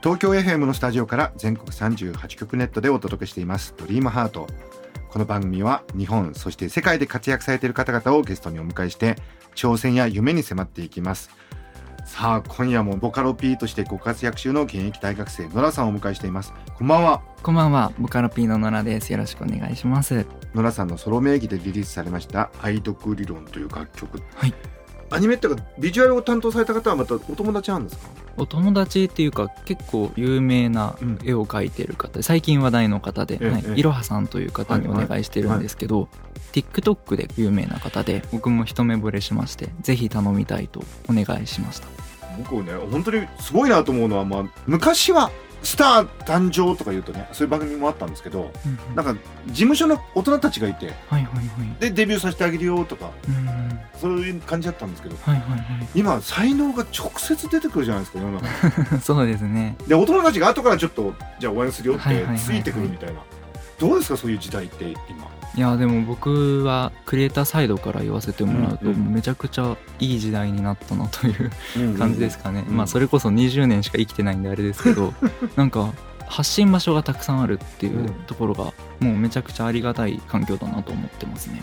東京 FM のスタジオから全国38局ネットでお届けしています。ドリームハート。この番組は日本そして世界で活躍されている方々をゲストにお迎えして挑戦や夢に迫っていきます。さあ今夜もボカロ P としてご活躍中の現役大学生ノラさんをお迎えしています。こんばんは。こんばんは、ボカロ P の野良です。よろしくお願いします。ノラさんのソロ名義でリリースされました「愛読理論」という楽曲。はいアニメっていうかビジュアルを担当された方はまたお友達なんですか？お友達っていうか、結構有名なうん。絵を描いてる方、最近話題の方で、ええはいええ。いろはさんという方にお願いしてるんですけど、TikTok で有名な方で、僕も一目惚れしまして、ぜひ頼みたいとお願いしました。僕ね本当にすごいなと思うのは、まあ、昔はスター誕生とか言うとねそういう番組もあったんですけどなんか事務所の大人たちがいてはいはいはい。でデビューさせてあげるよとかうんはいそういう感じだったんですけどはいは今才能が直接出てくるじゃないですか世の中。そうですね。で大人たちが後からちょっとじゃあ応援するよってはいはいはいはいついてくるみたいなどうですかそういう時代って今？いやでも僕はクリエイターサイドから言わせてもらうと、めちゃくちゃいい時代になったなという感じですかね、うん。まあそれこそ20年しか生きてないんであれですけど なんか発信場所がたくさんあるっていうところがもうめちゃくちゃありがたい環境だなと思ってますね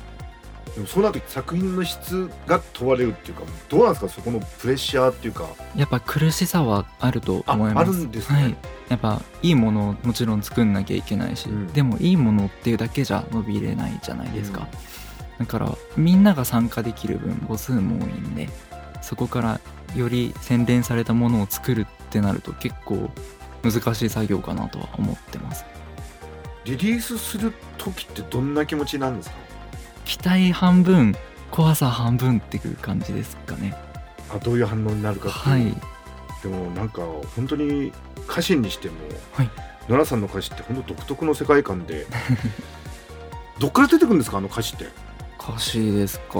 でもそうなると作品の質が問われるっていうかどうなんですかそこのプレッシャーっていうか。やっぱ苦しさはあると思います。ああるんですね。はい、やっぱいいものをもちろん作んなきゃいけないし、うん。でもいいものっていうだけじゃ伸びれないじゃないですか、だからみんなが参加できる分母数も多いんでそこからより洗練されたものを作るってなると結構難しい作業かなとは思ってます。リリースする時ってどんな気持ちなんですか？期待半分怖さ半分っていう感じですかね。あどういう反応になるかっていう。はい。でもなんか本当に歌詞にしても、はい。ノラさんの歌詞って本当独特の世界観で どっから出てくるんですかあの歌詞って？歌詞ですか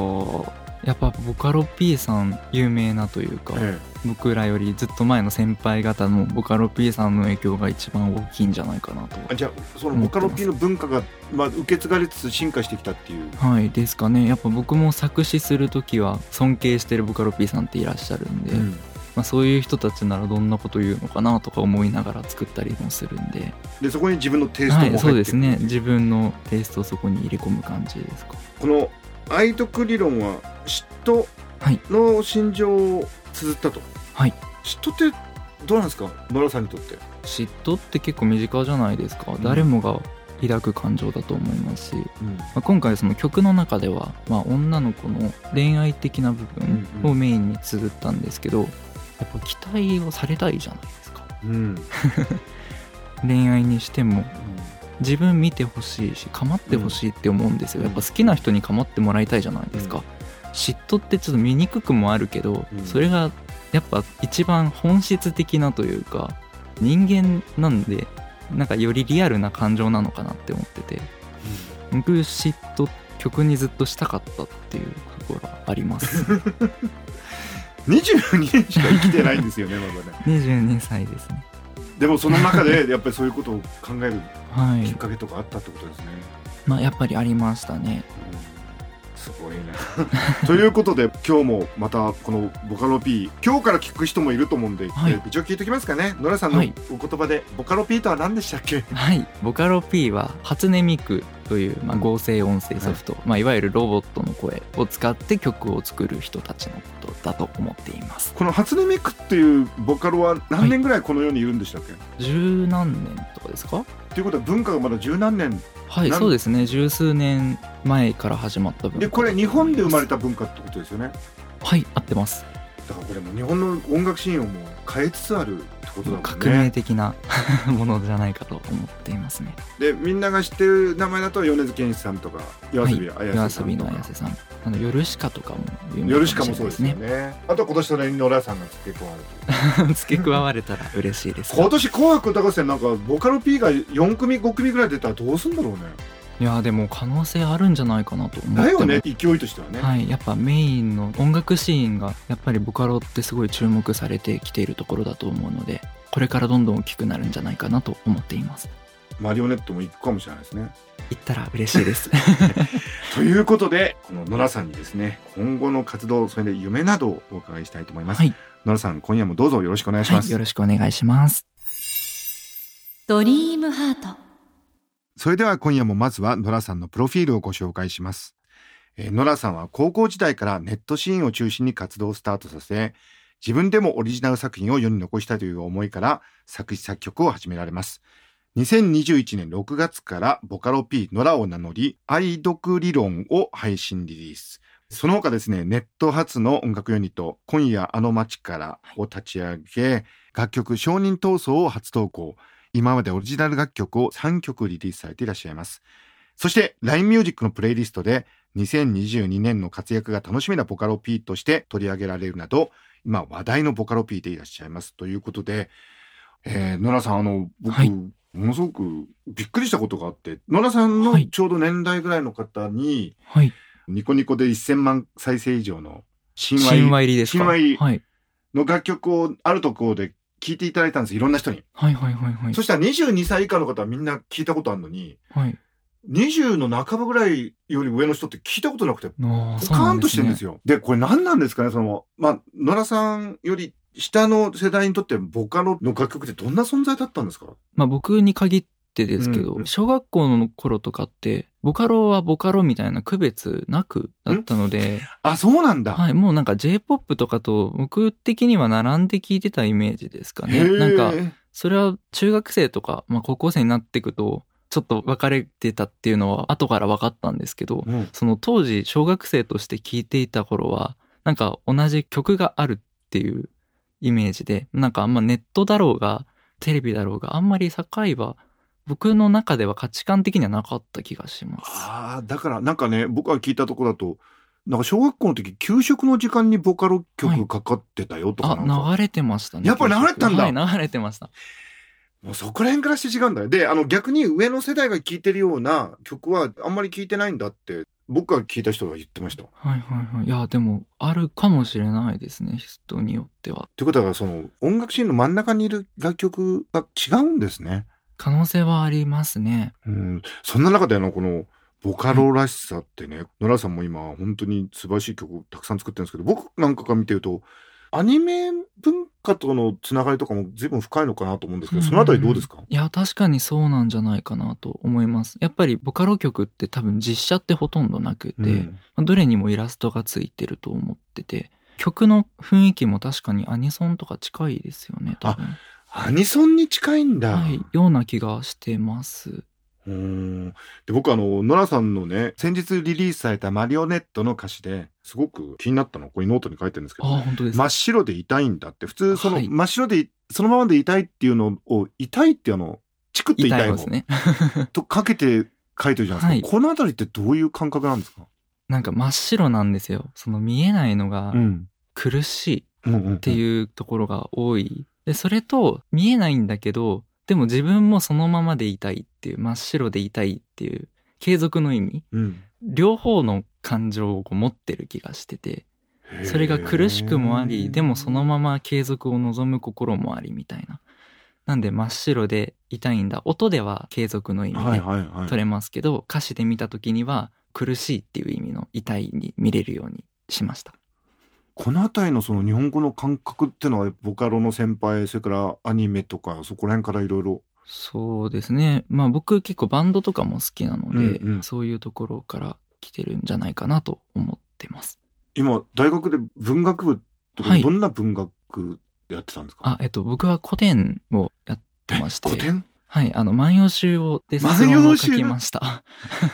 やっぱボカロ P さん有名なというか、え僕らよりずっと前の先輩方のボカロ P さんの影響が一番大きいんじゃないかなと。じゃあそのボカロ P の文化が、まあ、受け継がれつつ進化してきたっていう。はいですかね。やっぱ僕も作詞する時は尊敬してるボカロ P さんっていらっしゃるんで、うん。まあ、そういう人たちならどんなこと言うのかなとか思いながら作ったりもするんで。でそこに自分のテイストも入ってはいそうですね。自分のテイストをそこに入れ込む感じですか。この愛読理論は嫉妬はい。の心情を綴ったと、はい。嫉妬ってどうなんですか？ノラさんにとって。嫉妬って結構身近じゃないですか、ん。誰もが抱く感情だと思いますし、うん。まあ、今回その曲の中では、まあ、女の子の恋愛的な部分うんうん。をメインに綴ったんですけど、やっぱ期待をされたいじゃないですか。うん。恋愛にしても自分見てほしいし構ってほしいって思うんですよ、うん。やっぱ好きな人に構ってもらいたいじゃないですか、うん。嫉妬ってちょっと見にくくもあるけど、うん。それがやっぱ一番本質的なというか人間なんでなんかよりリアルな感情なのかなって思ってて。僕嫉妬曲にずっとしたかったっていうところがあります。22年しか生きてないんですよねまだね。22歳ですねでもその中で やっぱりそういうことを考えるきっはいかけとかあったってことですね、まあやっぱりありましたね。すごいな ということで今日もまたこのボカロ P 今日から聞く人もいると思うんで、はい。えー一応聞いておきますかね。ノラさんのはい。お言葉で、ボカロ P とは何でしたっけ？はい、ボカロ P は初音ミクという、まあ、合成音声ソフト、い。まあ、いわゆるロボットの声を使って曲を作る人たちのことだと思っています。この初音ミクっていうボカロは何年ぐらいこの世にいるんでしたっけ、十何年とかですか？ということは文化がまだ十何年。はいそうですね。十数年前から始まった文化。でこれ日本で生まれた文化ってことですよね？はい合ってますだからこれも日本の音楽シーンをもう変えつつあるってことだもんね革命的な ものじゃないかと思っていますね。でみんなが知ってる名前だと米津玄師さんとか夜遊びはい、綾瀬さんとか、さん。あの、ヨルシカとかも有名かもしれかもそうですよないですね。ねあと今年それにノラさんが付け加わる 付け加われたら嬉しいです。今年紅白歌合戦なんかボカロ P が4組5組ぐらい出たらどうすんだろうねいや、でも可能性あるんじゃないかなと思ってだよね勢いとしてはね、はい、やっぱメインの音楽シーンがやっぱりボカロってすごい注目されてきているところだと思うのでこれからどんどん大きくなるんじゃないかなと思っています。マリオネットも行くかもしれないですね。言ったら嬉しいです。ということでこのノラさんにですね今後の活動それで夢などをお伺いしたいと思います、はい、ノラさん今夜もどうぞよろしくお願いします、はい、よろしくお願いします。ドリームハートそれでは今夜もまずはノラさんのプロフィールをご紹介します。えーノラさんは高校時代からネットシーンを中心に活動をスタートさせ、自分でもオリジナル作品を世に残したという思いから作詞作曲を始められます。2021年6月からボカロ P ノラを名乗り、愛読理論を配信リリース。その他ですね、ネット初の音楽ユニット、今夜あの街からを立ち上げ、楽曲承認闘争を初投稿。今までオリジナル楽曲を3曲リリースされていらっしゃいます。そして LINE ミュージックのプレイリストで2022年の活躍が楽しみなボカロ P として取り上げられるなど、今話題のボカロ P でいらっしゃいます。ということで、えー、野良さん、あの、僕、はい。ものすごくびっくりしたことがあって、野良さんのはい。ちょうど年代ぐらいの方に、はい。ニコニコで1000万再生以上の新新話話入りですか？新話入りはい。の楽曲をあるところで聞いていただいたんです。いろんな人に。はいはいはいはい。そしたら22歳以下の方はみんな聞いたことあるのに、はい。20の半ばぐらいより上の人って聞いたことなくて、ポカーンとしてるんですねよ。で、これ何なんですかね？その、まあ、野良さんより下の世代にとってボカロの楽曲ってどんな存在だったんですか？まあ僕に限ってですけど、うんうん。小学校の頃とかってボカロはボカロみたいな区別なくだったので、あ、そうなんだ。はい、もうなんか J-POP とかと僕的には並んで聞いてたイメージですかね。なんか、それは中学生とか、まあ高校生になっていくと、ちょっと分かれてたっていうのは後から分かったんですけど、うんその当時小学生として聞いていた頃は、なんか同じ曲があるっていうイメージで、なんかあんまネットだろうが、テレビだろうが、あんまり境は僕の中では価値観的にはなかった気がします。ああ、だからなんかね、僕が聞いたところだと、なんか小学校の時、給食の時間にボカロ曲かかってたよとかあ、なんか、流れてましたね。やっぱり流れてたんだはい、流れてました。もうそこら辺からして違うんだよ。で、あの逆に上の世代が聴いてるような曲はあんまり聴いてないんだって、僕が聞いた人が言ってました。はいはいはい。いや、でも、あるかもしれないですね、人によっては。ということは、その音楽シーンの真ん中にいる楽曲が違うんですね。可能性はありますね。うん。そんな中であの、この、ボカロらしさってね、野良さんも今、本当に素晴らしい曲をたくさん作ってるんですけど、僕なんかが見てると、アニメ文化とのつながりとかも随分深いのかなと思うんですけど、そのあたりどうですか？いや、確かにそうなんじゃないかなと思います。やっぱりボカロ曲って多分実写ってほとんどなくて、うんまあどれにもイラストがついてると思ってて、曲の雰囲気も確かにアニソンとか近いですよね、多分。アニソンに近いんだ。はい、ような気がしてます。うーんで僕あのノラさんのね先日リリースされた「マリオネット」の歌詞ですごく気になったのこれノートに書いてるんですけどあ、本当ですか？真っ白で痛いんだって普通そのはい真っ白でいそのままで痛いっていうのを痛いっていうのチクッと痛いのね。とかけて書いてるじゃないですか、はいこのあたりってどういう感覚なんですか、なんか真っ白なんですよ。その見えないのがん苦しい。っていうところが多い。で、それと見えないんだけど、でも自分もそのままでいたいっていう、真っ白でいたいっていう、継続の意味、うん、両方の感情をこう持ってる気がしてて、それが苦しくもあり、でもそのまま継続を望む心もありみたいな。なんで真っ白でいたいんだ。音では継続の意味はいで取れますけど、歌詞で見た時には苦しいっていう意味の痛いに見れるようにしました。このあたりのその日本語の感覚ってのはボカロの先輩それからアニメとかそこら辺からいろいろそうですね。まあ僕結構バンドとかも好きなので、うんうんそういうところから来てるんじゃないかなと思ってます。今大学で文学部とかはいどんな文学やってたんですか、あ、えっと、僕は古典をやってまして、古典？はい、あの、万葉集をで万葉卒論を集書きました。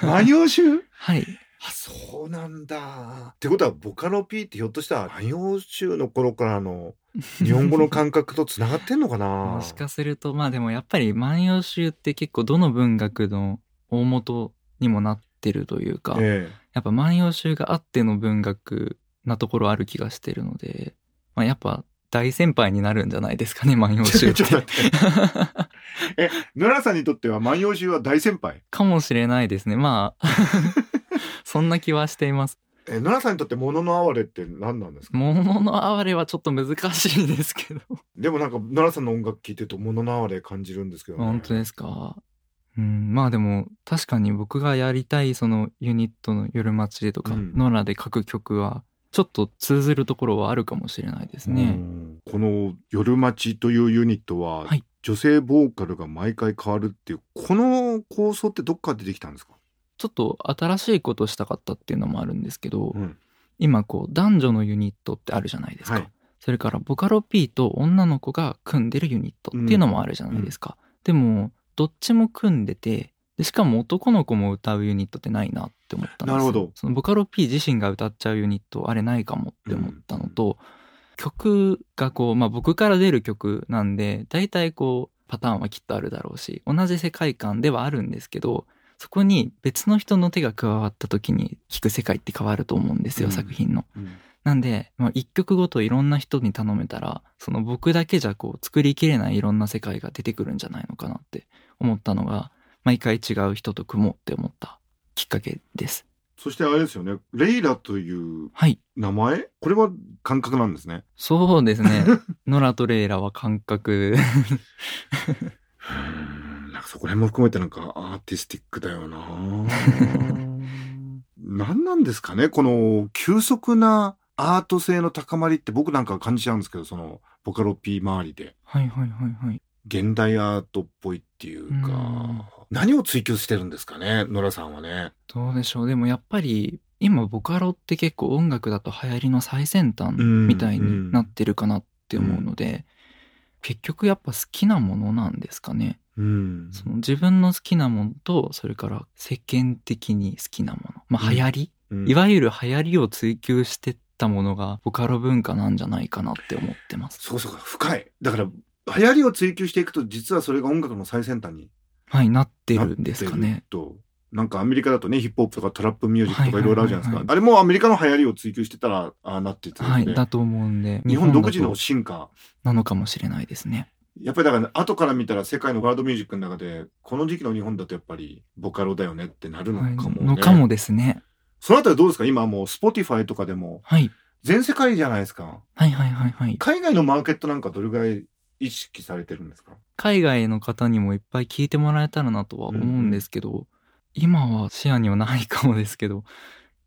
万葉集？はい。あそうなんだ。ってことはボカロ P ってひょっとしたら万葉集の頃からの日本語の感覚とつながってんのかな？もしかするとまあでもやっぱり「万葉集」って結構どの文学の大元にもなってるというか、えやっぱ「万葉集」があっての文学なところある気がしてるので、まあ、やっぱ大先輩になるんじゃないですかね万葉え集。って。え野良さんにとっては万葉集は大先輩？かもしれないですね。まあ そんな気はしています。え野良さんにとって物の哀れって何なんですか？物の哀れはちょっと難しいですけど。でもなんか野良さんの音楽聴いてると物の哀れ感じるんですけどね本当ですか？うん、まあでも確かに僕がやりたいそのユニットの夜祭りとか、うんノラで書く曲はちょっと通ずるところはあるかもしれないですうね。んこの「夜待ち」というユニットは、はい女性ボーカルが毎回変わるっていうこの構想ってどっから出てきたんですか、ちょっと新しいことしたかったっていうのもあるんですけど、うん。今こう男女のユニットってあるじゃないですか。はい。それからボカロ P と女の子が組んでるユニットっていうのもあるじゃないですか。でもどっちも組んでてでしかも男の子も歌うユニットってないなって思ったんですよ。なるほど。そのボカロ P 自身が歌っちゃうユニットあれないかもって思ったのと、曲がこう、まあ、僕から出る曲なんで大体こうパターンはきっとあるだろうし同じ世界観ではあるんですけどそこに別の人の手が加わった時に聴く世界って変わると思うんですよ、うん作品の。うんなんで、まあ、一曲ごといろんな人に頼めたらその僕だけじゃこう作りきれないいろんな世界が出てくるんじゃないのかなって思ったのが毎回違う人と組もうって思ったきっかけです。そしてあれですよねレイラというはい名前？これは感覚なんですねそうですね。ノラとレイラは感覚。うんなんかそこら辺も含めてなんかアーティスティックだよな 何なんですかね？この急速なアート性の高まりって僕なんか感じちゃうんですけどそのボカロ P 周りではいはいはいはい。現代アートっぽいっていうかうん何を追求してるんですかね？ノラさんはね。どうでしょう？でもやっぱり今ボカロって結構音楽だと流行りの最先端うんみたいになってるかなって思うので、結局やっぱ好きなものなんですかね。うんその自分の好きなものとそれから世間的に好きなもの。まあうん流行り、うんいわゆる流行りを追求してったものがボカロ文化なんじゃないかなって思ってます。そうそうか深いだから流行りを追求していくと実はそれが音楽の最先端にはい、なってなるんですかね。となんかアメリカだとねヒップホップとかトラップミュージックとかはいいろいろあるじゃないですか、はいあれもアメリカの流行りを追求してたらああなってたんはい、だと思うんで。日本独自の進化なのかもしれないですね。やっぱりだから後から見たら世界のワールドミュージックの中でこの時期の日本だとやっぱりボカロだよねってなるのはいかも、ねのかもですね。そのあたりどうですか？今もう Spotify とかでもはい。全世界じゃないですかはいはいはいはい。海外のマーケットなんかどれぐらい意識されてるんですか？海外の方にもいっぱい聞いてもらえたらなとは思うんですけど、今は視野にはないかもですけど、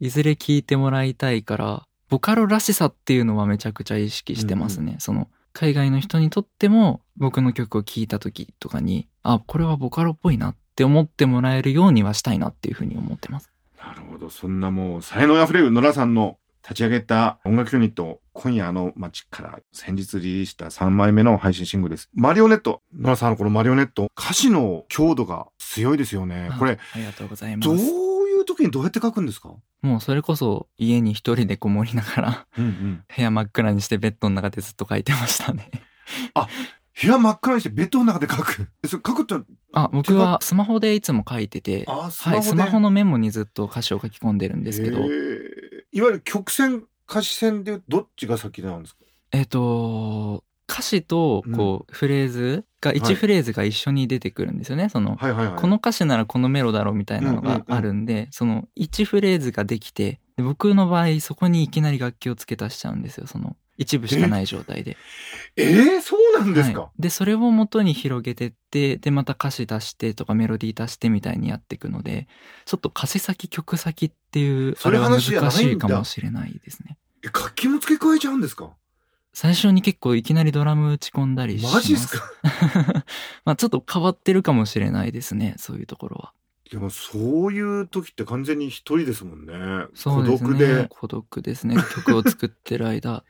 いずれ聞いてもらいたいから、ボカロらしさっていうのはめちゃくちゃ意識してますね。その、海外の人にとっても僕の曲を聴いた時とかに、あ、これはボカロっぽいなって思ってもらえるようにはしたいなっていうふうに思ってます。なるほどそんなもう才能あふれる野良さんの立ち上げた音楽ユニット今夜の街から先日リリースした3枚目の配信シングルです。マリオネット。野良さんのこのマリオネット歌詞の強度が強いですよね。これありがとうございます。どう。いう時にどうやって書くんですか？もうそれこそ家に一人でこもりながらうんうん。部屋真っ暗にしてベッドの中でずっと書いてましたね。部屋真っ暗にしてベッドの中で書く？えそれ書くってあ、僕はスマホでいつも書いてて、あスはい、マホで、スマホのメモにずっと歌詞を書き込んでるんですけどいわゆる曲線歌詞線でどっちが先なんですか？えっ、と、歌詞とこう、フレーズが、はい。1フレーズが一緒に出てくるんですよね。その、はいはいはい。この歌詞ならこのメロだろうみたいなのがあるんで、その1フレーズができて、で僕の場合そこにいきなり楽器を付け足しちゃうんですよ。その一部しかない状態で。えー、そうなんですか、はい、でそれを元に広げてってでまた歌詞足してとかメロディー足してみたいにやっていくのでちょっと歌詞先曲先っていうそれは難しいかもしれないですね。え楽器も付け加えちゃうんですか？最初に結構いきなりドラム打ち込んだりしマジっすか？まあちょっと変わってるかもしれないですねそういうところは。でもそういう時って完全に一人ですもんね。そうですね。孤独で。孤独ですね。曲を作ってる間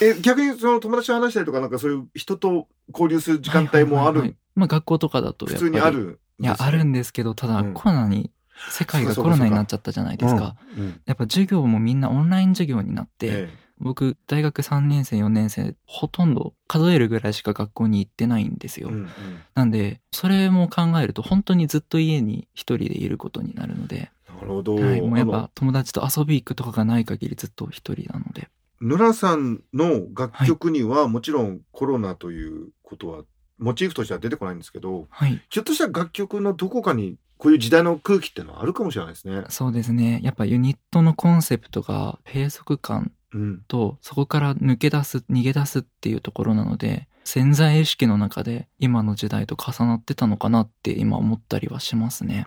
え逆にその友達と話したりとかなんかそういう人と交流する時間帯もある、はいはいはいまあ学校とかだと普通にある？いやあるんですけどただうんコロナに世界がそうかそうかコロナになっちゃったじゃないですか。うんうん。やっぱ授業もみんなオンライン授業になって、え僕大学3年生4年生ほとんど数えるぐらいしか学校に行ってないんですよ、えうんうん。なんでそれも考えると本当にずっと家に一人でいることになるので、なるほど。はい、もうやっぱ友達と遊び行くとかがない限りずっと一人なのでノラさんの楽曲にはもちろんコロナということはモチーフとしては出てこないんですけど、はいひょっとしたら楽曲のどこかにこういう時代の空気っていうのはあるかもしれないですね。そうですねやっぱユニットのコンセプトが閉塞感うん。とそこから抜け出す逃げ出すっていうところなので潜在意識の中で今の時代と重なってたのかなって今思ったりはしますね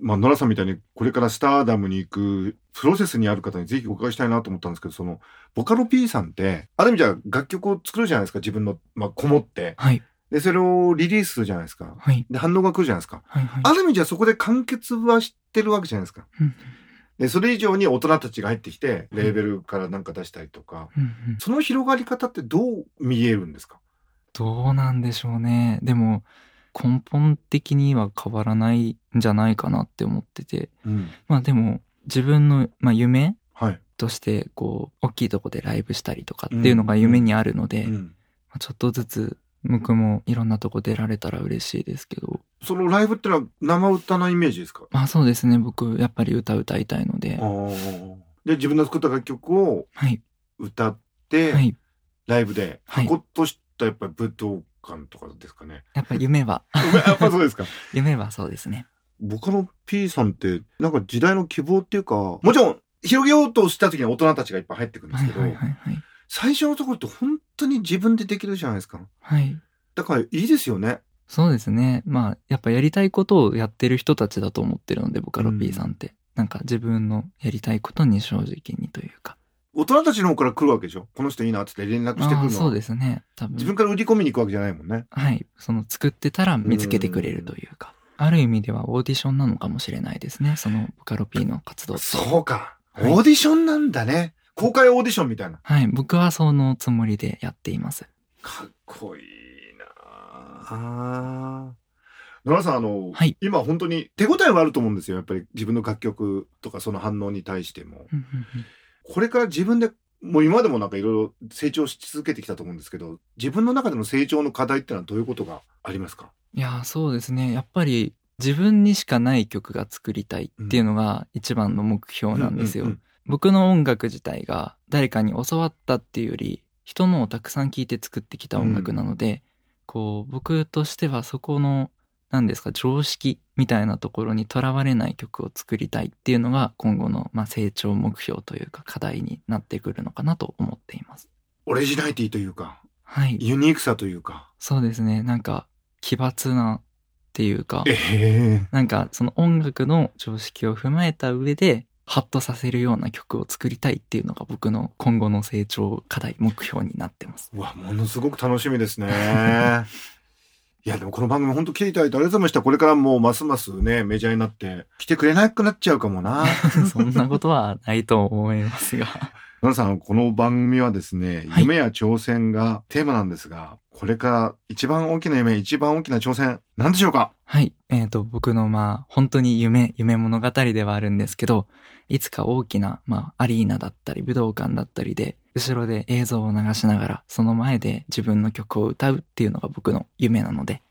まあ、ノラさんみたいにこれからスターダムに行くプロセスにある方にぜひお伺いしたいなと思ったんですけど、その、ボカロ P さんって、ある意味じゃ楽曲を作るじゃないですか、自分の、まあ、こもって。はいで、それをリリースするじゃないですか。はいで、反応が来るじゃないですか。はいはいある意味じゃそこで完結はしてるわけじゃないですか。うんで、それ以上に大人たちが入ってきて、レーベルからなんか出したりとか、うんうんその広がり方ってどう見えるんですか？どうなんでしょうね。でも根本的には変わらないんじゃないかなって思ってて。うん。まあでも自分の、まあ、夢はい。としてこう大きいとこでライブしたりとかっていうのが夢にあるので、ちょっとずつ僕もいろんなとこ出られたら嬉しいですけど。そのライブってのは生歌のイメージですか？まあそうですね。僕やっぱり歌歌いたいので。で、自分の作った楽曲をはい。歌って、はい。ライブで、はいほっとしたやっぱり武道館とかですかね。やっぱ夢は、やっぱそうですか。夢はそうですね。ボカロ P さんって、なんか時代の希望っていうか、もちろん、広げようとした時には大人たちがいっぱい入ってくるんではいすけど、はいはいはい。最初のところって本当に自分でできるじゃないですか。はい。だからいいですよね。そうですね。まあ、やっぱやりたいことをやってる人たちだと思ってるので、ボカロ P さんって。なんか自分のやりたいことに正直にというか。大人たちの方から来るわけでしょ？この人いいなってって連絡してくるのそうですね。多分。自分から売り込みに行くわけじゃないもんね。はい。その作ってたら見つけてくれるというか。ある意味ではオーディションなのかもしれないですね。そのボカロ P の活動。そうか。はいオーディションなんだね。公開オーディションみたいな。はい。僕はそのつもりでやっています。かっこいいなあ野良さん、あの、はい今本当に手応えはあると思うんですよ。やっぱり自分の楽曲とかその反応に対しても。うんうんうんこれから自分で、もう今までもなんかいろいろ成長し続けてきたと思うんですけど、自分の中での成長の課題ってのはどういうことがありますか？いやーそうですね。やっぱり自分にしかない曲が作りたいっていうのが一番の目標なんですよ、うんうん僕の音楽自体が誰かに教わったっていうより人のをたくさん聴いて作ってきた音楽なので、こう僕としてはそこの何ですか常識みたいなところにとらわれない曲を作りたいっていうのが今後の、まあ、成長目標というか課題になってくるのかなと思っていますオリジナリティというか、はいユニークさというか。そうですねなんか奇抜なっていうかええなんかその音楽の常識を踏まえた上でハッとさせるような曲を作りたいっていうのが僕の今後の成長課題目標になってます。うわ、ものすごく楽しみですね。いや、でもこの番組本当来ていただいてありがとうございました。これからもうますますね、メジャーになって、来てくれなくなっちゃうかもな。そんなことはないと思いますが。野田さん、この番組はですね、はい夢や挑戦がテーマなんですが、これから一番大きな夢、一番大きな挑戦、何でしょうか？はい。えっ、と、僕のまあ本当に夢、夢物語ではあるんですけど、いつか大きなまあアリーナだったり武道館だったりで、後ろで映像を流しながら、その前で自分の曲を歌うっていうのが僕の夢なので、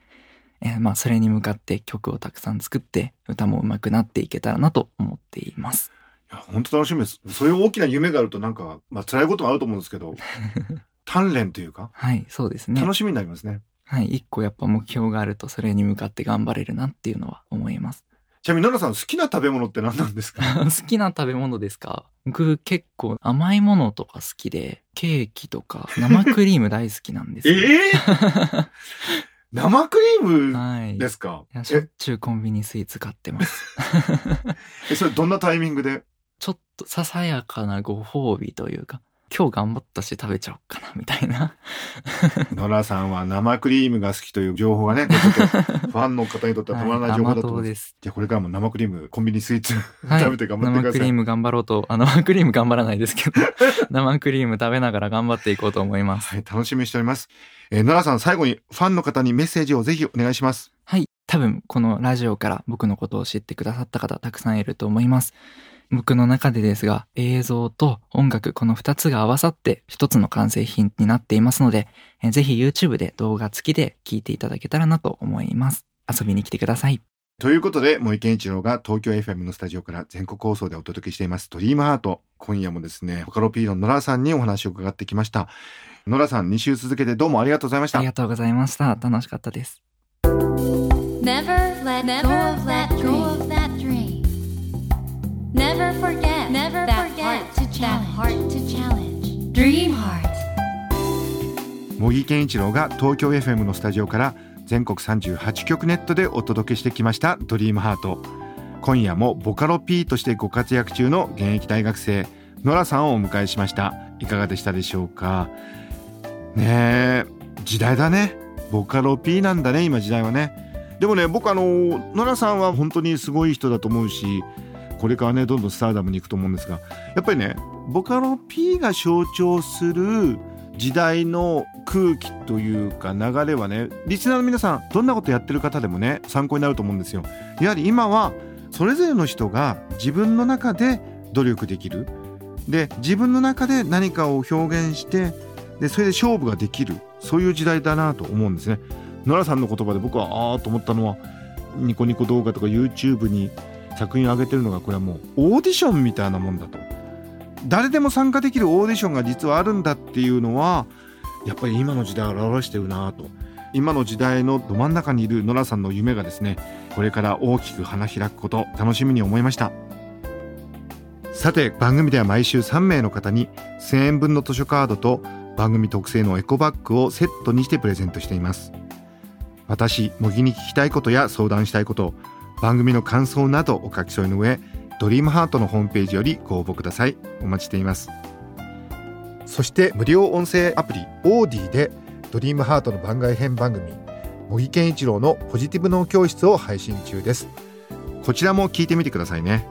えーまあそれに向かって曲をたくさん作って、歌も上手くなっていけたらなと思っています。いや、本当楽しみです。そういう大きな夢があるとなんか、まあ辛いこともあると思うんですけど、鍛錬というか、はい、そうですね。楽しみになりますね。はい、一個やっぱ目標があるとそれに向かって頑張れるなっていうのは思います。ちなみに、野田さん、好きな食べ物って何なんですか？好きな食べ物ですか？僕結構甘いものとか好きで、ケーキとか生クリーム大好きなんですえよ。え 生クリームはい。ですか？いやしょっえちゅうコンビニスイーツ買ってます。え、それどんなタイミングで？ちょっとささやかなご褒美というか、今日頑張ったし食べちゃおうかなみたいな。野良さんは生クリームが好きという情報がね、ファンの方にとってはたまらない情報だと思います。はい甘党です。じゃあこれからも生クリーム、コンビニスイーツ、はい食べて頑張ってください。生クリーム頑張ろうと、あ、生クリーム頑張らないですけど、生クリーム食べながら頑張っていこうと思います。はい、楽しみにしております。えー、野良さん、最後にファンの方にメッセージをぜひお願いします。はい。多分このラジオから僕のことを知ってくださった方たくさんいると思います。僕の中でですが映像と音楽この2つが合わさって一つの完成品になっていますので、えーぜひ YouTube で動画付きで聞いていただけたらなと思います。遊びに来てください。ということで、森健一郎が東京 FM のスタジオから全国放送でお届けしています、ドリームハート。今夜もですね、ボカロ P の野良さんにお話を伺ってきました。野良さん、2週続けてどうもありがとうございましたあり。がとうございました。楽しかったです。Never forget. Never that forget heart to that challenge. heart to challenge. Dream heart. 茂木健一郎が東京 FM のスタジオから全国38局ネットでお届けしてきました「ドリームハート今夜もボカロ P としてご活躍中の現役大学生ノラさんをお迎えしましたいかがでしたでしょうか？ねえ時代だねボカロ P なんだね今時代はねでもね僕あのノラさんは本当にすごい人だと思うしこれからねどんどんスターダムに行くと思うんですがやっぱりねボカロ P が象徴する時代の空気というか流れはねリスナーの皆さんどんなことやってる方でもね参考になると思うんですよ。やはり今はそれぞれの人が自分の中で努力できる。で自分の中で何かを表現してでそれで勝負ができる。そういう時代だなと思うんですね。ノラさんの言葉で僕はああと思ったのはニコニコ動画とか YouTube に作品を上げてるのがこれはもうオーディションみたいなもんだと。誰でも参加できるオーディションが実はあるんだっていうのはやっぱり今の時代を表してるなと。今の時代のど真ん中にいるノラさんの夢がですねこれから大きく花開くこと楽しみに思いました。さて番組では毎週3名の方に1000円分の図書カードと番組特製のエコバッグをセットにしてプレゼントしています。私模擬に聞きたいことや相談したいこと番組の感想などお書き添えの上ドリームハートのホームページよりご応募ください。お待ちしています。そして無料音声アプリオーディでドリームハートの番外編番組茂木健一郎のポジティブ脳教室を配信中です。こちらも聞いてみてくださいね。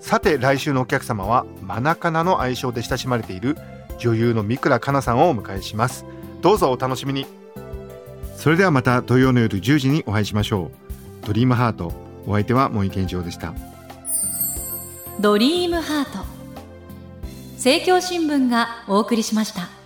さて来週のお客様はマナカナの愛称で親しまれている女優の三倉佳奈さんをお迎えします。どうぞお楽しみに。それではまた土曜の夜10時にお会いしましょう。ドリームハート。お相手は森健一郎でした。ドリームハート。政教新聞がお送りしました。